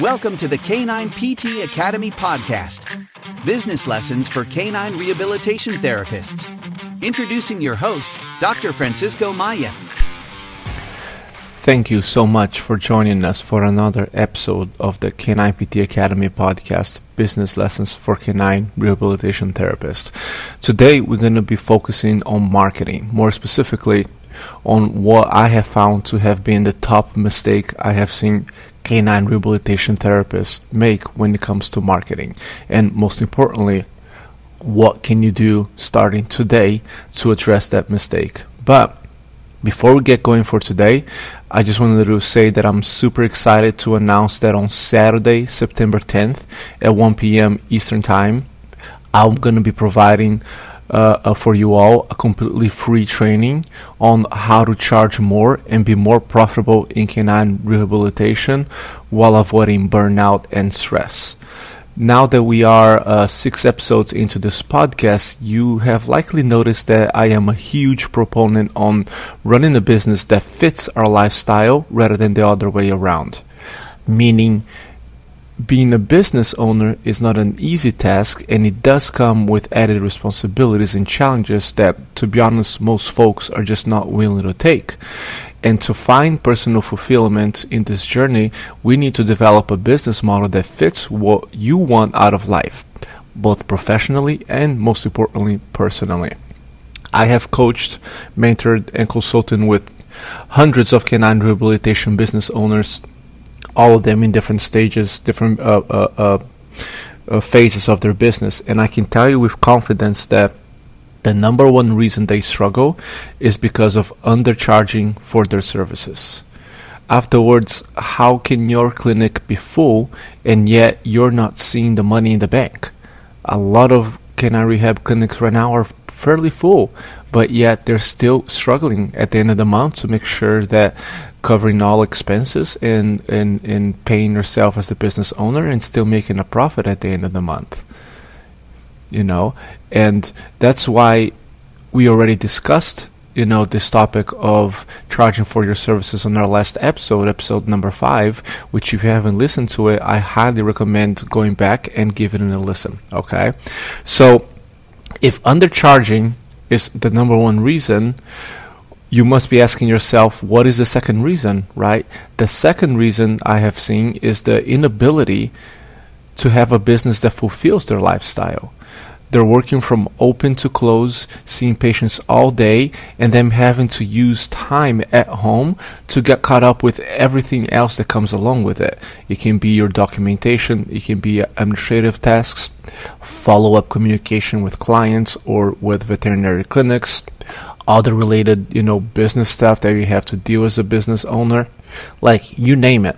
Welcome to the Canine PT Academy podcast, business lessons for canine rehabilitation therapists. Introducing your host, Dr. Francisco Maya. Thank you so much for joining us for another episode of the Canine PT Academy podcast, Business Lessons for Canine Rehabilitation Therapists. Today we're going to be focusing on marketing, more specifically on what I have found to have been the top mistake I have seen canine rehabilitation therapists make when it comes to marketing. And most importantly, what can you do starting today to address that mistake? But before we get going for today, I just wanted to say that I'm super excited to announce that on Saturday, September 10th at 1 p.m. Eastern Time, I'm going to be providing uh, uh, for you all a completely free training on how to charge more and be more profitable in canine rehabilitation while avoiding burnout and stress. Now that we are uh, six episodes into this podcast, you have likely noticed that I am a huge proponent on running a business that fits our lifestyle rather than the other way around. Meaning, being a business owner is not an easy task and it does come with added responsibilities and challenges that, to be honest, most folks are just not willing to take. And to find personal fulfillment in this journey, we need to develop a business model that fits what you want out of life, both professionally and most importantly, personally. I have coached, mentored, and consulted with hundreds of canine rehabilitation business owners all of them in different stages, different uh, uh, uh, uh, phases of their business. And I can tell you with confidence that the number one reason they struggle is because of undercharging for their services. Afterwards, how can your clinic be full and yet you're not seeing the money in the bank? A lot of canine rehab clinics right now are fairly full, but yet they're still struggling at the end of the month to make sure that covering all expenses and, and, and paying yourself as the business owner and still making a profit at the end of the month. You know, and that's why we already discussed, you know, this topic of charging for your services on our last episode, episode number five, which if you haven't listened to it, I highly recommend going back and giving it a listen. Okay. So if undercharging is the number one reason, you must be asking yourself, what is the second reason, right? The second reason I have seen is the inability to have a business that fulfills their lifestyle. They're working from open to close, seeing patients all day, and then having to use time at home to get caught up with everything else that comes along with it. It can be your documentation, it can be administrative tasks, follow up communication with clients or with veterinary clinics, other related, you know, business stuff that you have to deal as a business owner, like you name it.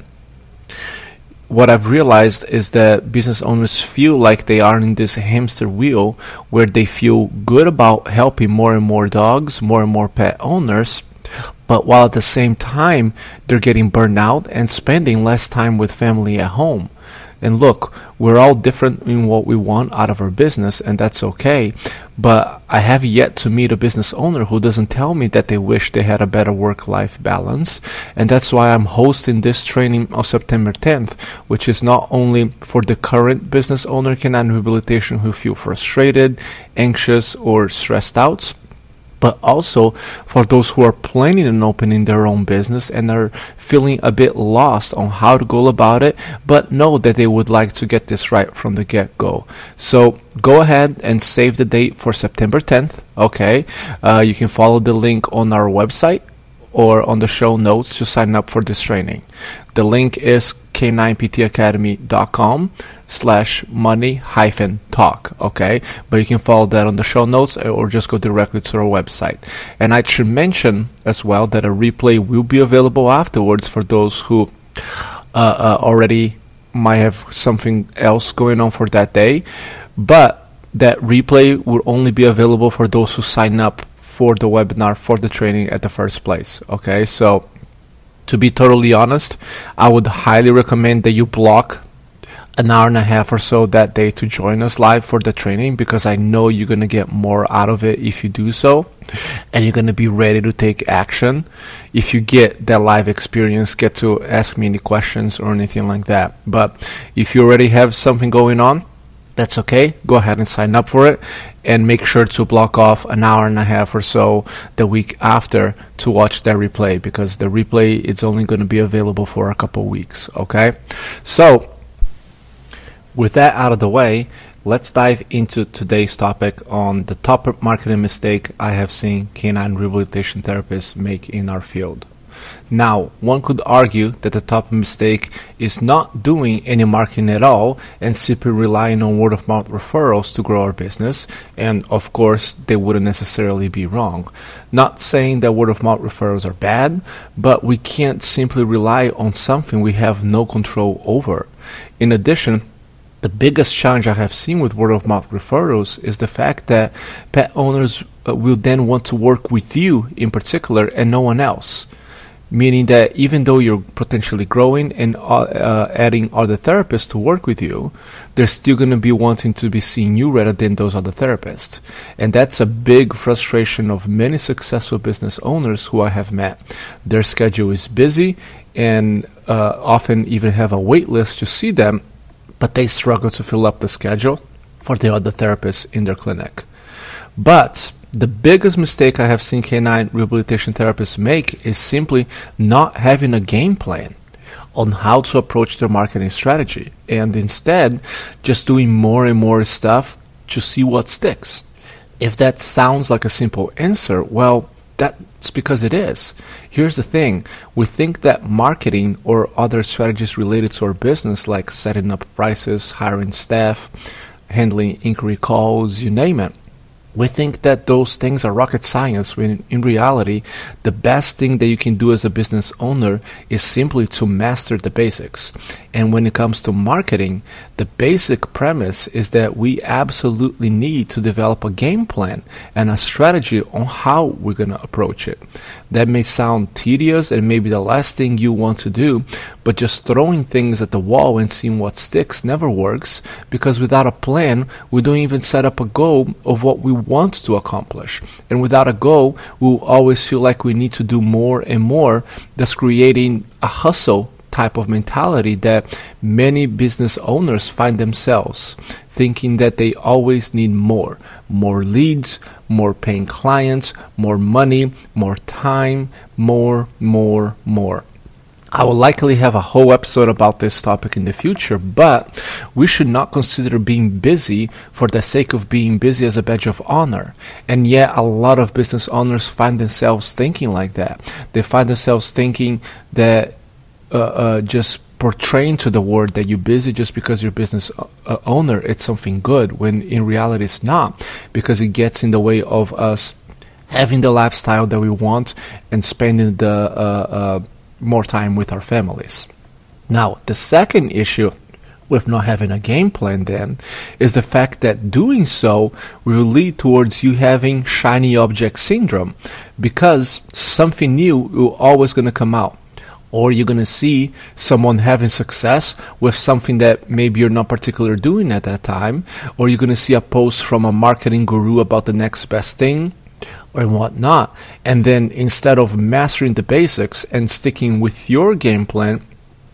What I've realized is that business owners feel like they are in this hamster wheel where they feel good about helping more and more dogs, more and more pet owners, but while at the same time they're getting burned out and spending less time with family at home. And look, we're all different in what we want out of our business, and that's okay. But I have yet to meet a business owner who doesn't tell me that they wish they had a better work life balance. And that's why I'm hosting this training on September 10th, which is not only for the current business owner canine rehabilitation who feel frustrated, anxious, or stressed out but also for those who are planning on opening their own business and are feeling a bit lost on how to go about it, but know that they would like to get this right from the get go. So go ahead and save the date for September 10th. Okay, uh, you can follow the link on our website or on the show notes to sign up for this training. The link is k9ptacademy.com slash money hyphen talk. Okay. But you can follow that on the show notes or just go directly to our website. And I should mention as well that a replay will be available afterwards for those who uh, uh, already might have something else going on for that day. But that replay will only be available for those who sign up for the webinar for the training at the first place. Okay. So to be totally honest, I would highly recommend that you block an hour and a half or so that day to join us live for the training because I know you're going to get more out of it if you do so and you're going to be ready to take action. If you get that live experience, get to ask me any questions or anything like that. But if you already have something going on, that's okay. Go ahead and sign up for it and make sure to block off an hour and a half or so the week after to watch that replay because the replay is only going to be available for a couple weeks. Okay. So, with that out of the way, let's dive into today's topic on the top marketing mistake I have seen canine rehabilitation therapists make in our field. Now, one could argue that the top mistake is not doing any marketing at all and simply relying on word of mouth referrals to grow our business, and of course, they wouldn't necessarily be wrong. Not saying that word of mouth referrals are bad, but we can't simply rely on something we have no control over. In addition, the biggest challenge I have seen with word of mouth referrals is the fact that pet owners uh, will then want to work with you in particular and no one else meaning that even though you're potentially growing and uh, uh, adding other therapists to work with you, they're still going to be wanting to be seeing you rather than those other therapists. And that's a big frustration of many successful business owners who I have met. Their schedule is busy and uh, often even have a wait list to see them, but they struggle to fill up the schedule for the other therapists in their clinic. But the biggest mistake I have seen canine rehabilitation therapists make is simply not having a game plan on how to approach their marketing strategy and instead just doing more and more stuff to see what sticks. If that sounds like a simple answer, well, that's because it is. Here's the thing we think that marketing or other strategies related to our business, like setting up prices, hiring staff, handling inquiry calls, you name it, we think that those things are rocket science when in reality the best thing that you can do as a business owner is simply to master the basics. And when it comes to marketing the basic premise is that we absolutely need to develop a game plan and a strategy on how we're going to approach it. That may sound tedious and maybe the last thing you want to do but just throwing things at the wall and seeing what sticks never works because without a plan we don't even set up a goal of what we want to accomplish. And without a goal, we'll always feel like we need to do more and more, That's creating a hustle type of mentality that many business owners find themselves thinking that they always need more. More leads more paying clients more money more time more more more I will likely have a whole episode about this topic in the future, but we should not consider being busy for the sake of being busy as a badge of honor. And yet, a lot of business owners find themselves thinking like that. They find themselves thinking that uh, uh, just portraying to the world that you're busy just because you're business uh, owner, it's something good, when in reality it's not, because it gets in the way of us having the lifestyle that we want and spending the uh, uh, more time with our families. Now, the second issue with not having a game plan then is the fact that doing so will lead towards you having shiny object syndrome because something new is always going to come out or you're going to see someone having success with something that maybe you're not particularly doing at that time or you're going to see a post from a marketing guru about the next best thing and whatnot. And then instead of mastering the basics and sticking with your game plan,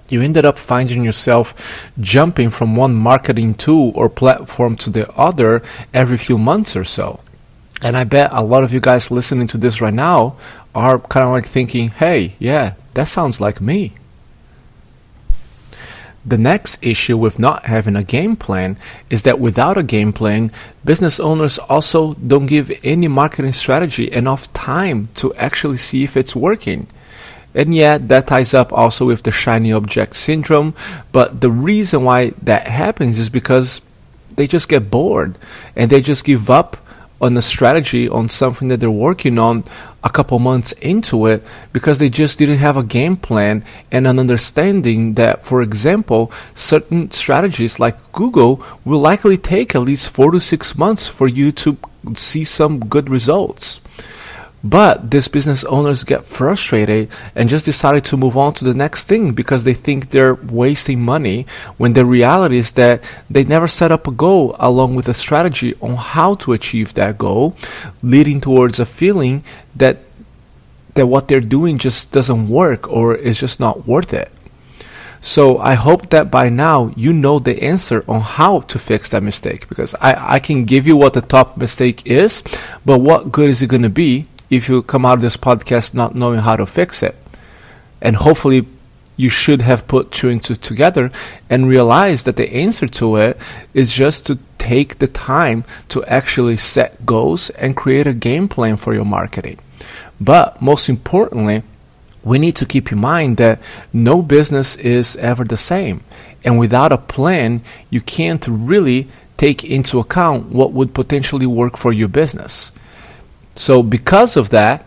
you ended up finding yourself jumping from one marketing tool or platform to the other every few months or so. And I bet a lot of you guys listening to this right now are kind of like thinking, hey, yeah, that sounds like me. The next issue with not having a game plan is that without a game plan, business owners also don't give any marketing strategy enough time to actually see if it's working. And yet, that ties up also with the shiny object syndrome. But the reason why that happens is because they just get bored and they just give up on a strategy on something that they're working on a couple months into it because they just didn't have a game plan and an understanding that, for example, certain strategies like Google will likely take at least four to six months for you to see some good results. But these business owners get frustrated and just decided to move on to the next thing because they think they're wasting money when the reality is that they never set up a goal along with a strategy on how to achieve that goal, leading towards a feeling that that what they're doing just doesn't work or is just not worth it. So I hope that by now you know the answer on how to fix that mistake because I, I can give you what the top mistake is, but what good is it going to be if you come out of this podcast not knowing how to fix it? And hopefully you should have put two and two together and realize that the answer to it is just to take the time to actually set goals and create a game plan for your marketing. But most importantly, we need to keep in mind that no business is ever the same. And without a plan, you can't really take into account what would potentially work for your business. So, because of that,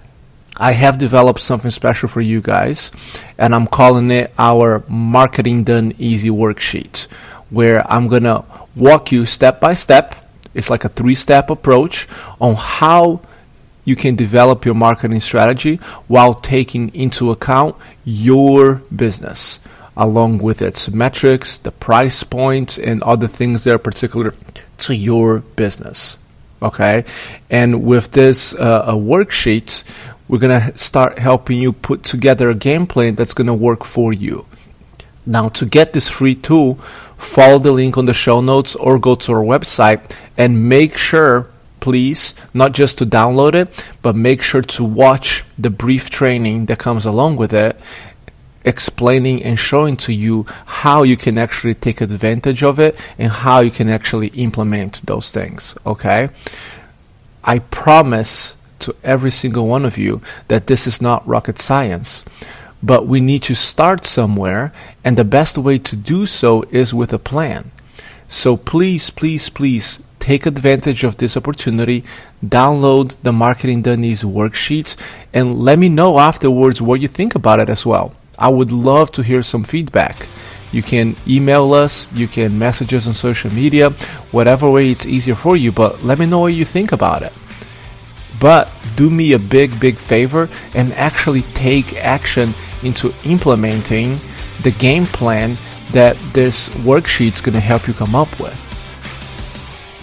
I have developed something special for you guys, and I'm calling it our Marketing Done Easy worksheet, where I'm going to walk you step by step. It's like a three step approach on how you can develop your marketing strategy while taking into account your business along with its metrics, the price points, and other things that are particular to your business. Okay, and with this uh, worksheet, we're gonna start helping you put together a game plan that's gonna work for you. Now, to get this free tool, follow the link on the show notes or go to our website and make sure please, not just to download it, but make sure to watch the brief training that comes along with it, explaining and showing to you how you can actually take advantage of it and how you can actually implement those things. Okay? I promise to every single one of you that this is not rocket science. But we need to start somewhere, and the best way to do so is with a plan. So please, please, please take advantage of this opportunity, download the Marketing Done worksheets, and let me know afterwards what you think about it as well. I would love to hear some feedback. You can email us, you can message us on social media, whatever way it's easier for you, but let me know what you think about it. But do me a big, big favor and actually take action into implementing the game plan that this worksheet's going to help you come up with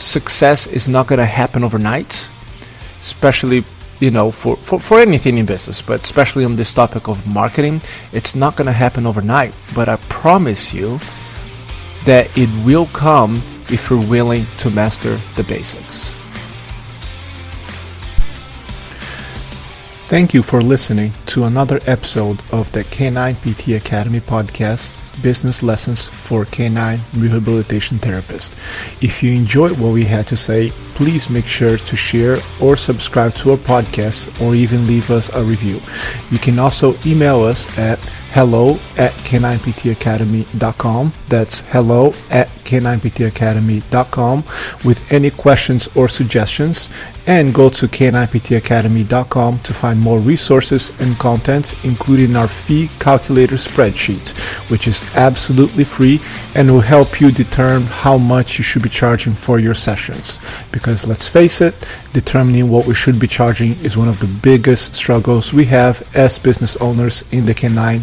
success is not going to happen overnight, especially you know for, for, for anything in business but especially on this topic of marketing it's not going to happen overnight. But i promise you that it will come if you're willing to master the basics. Thank you for listening to another episode of the Canine PT Academy podcast business lessons for canine rehabilitation therapists. If you enjoyed what we had to say, please make sure to share or subscribe to our podcast or even leave us a review. You can also email us at hello at k9ptacademy.com. That's hello at k9ptacademy.com with any questions or suggestions. And go to k9ptacademy.com to find more resources and content, including our fee calculator spreadsheet, which is absolutely free and will help you determine how much you should be charging for your sessions. Because let's face it, determining what we should be charging is one of the biggest struggles we have as business owners in the canine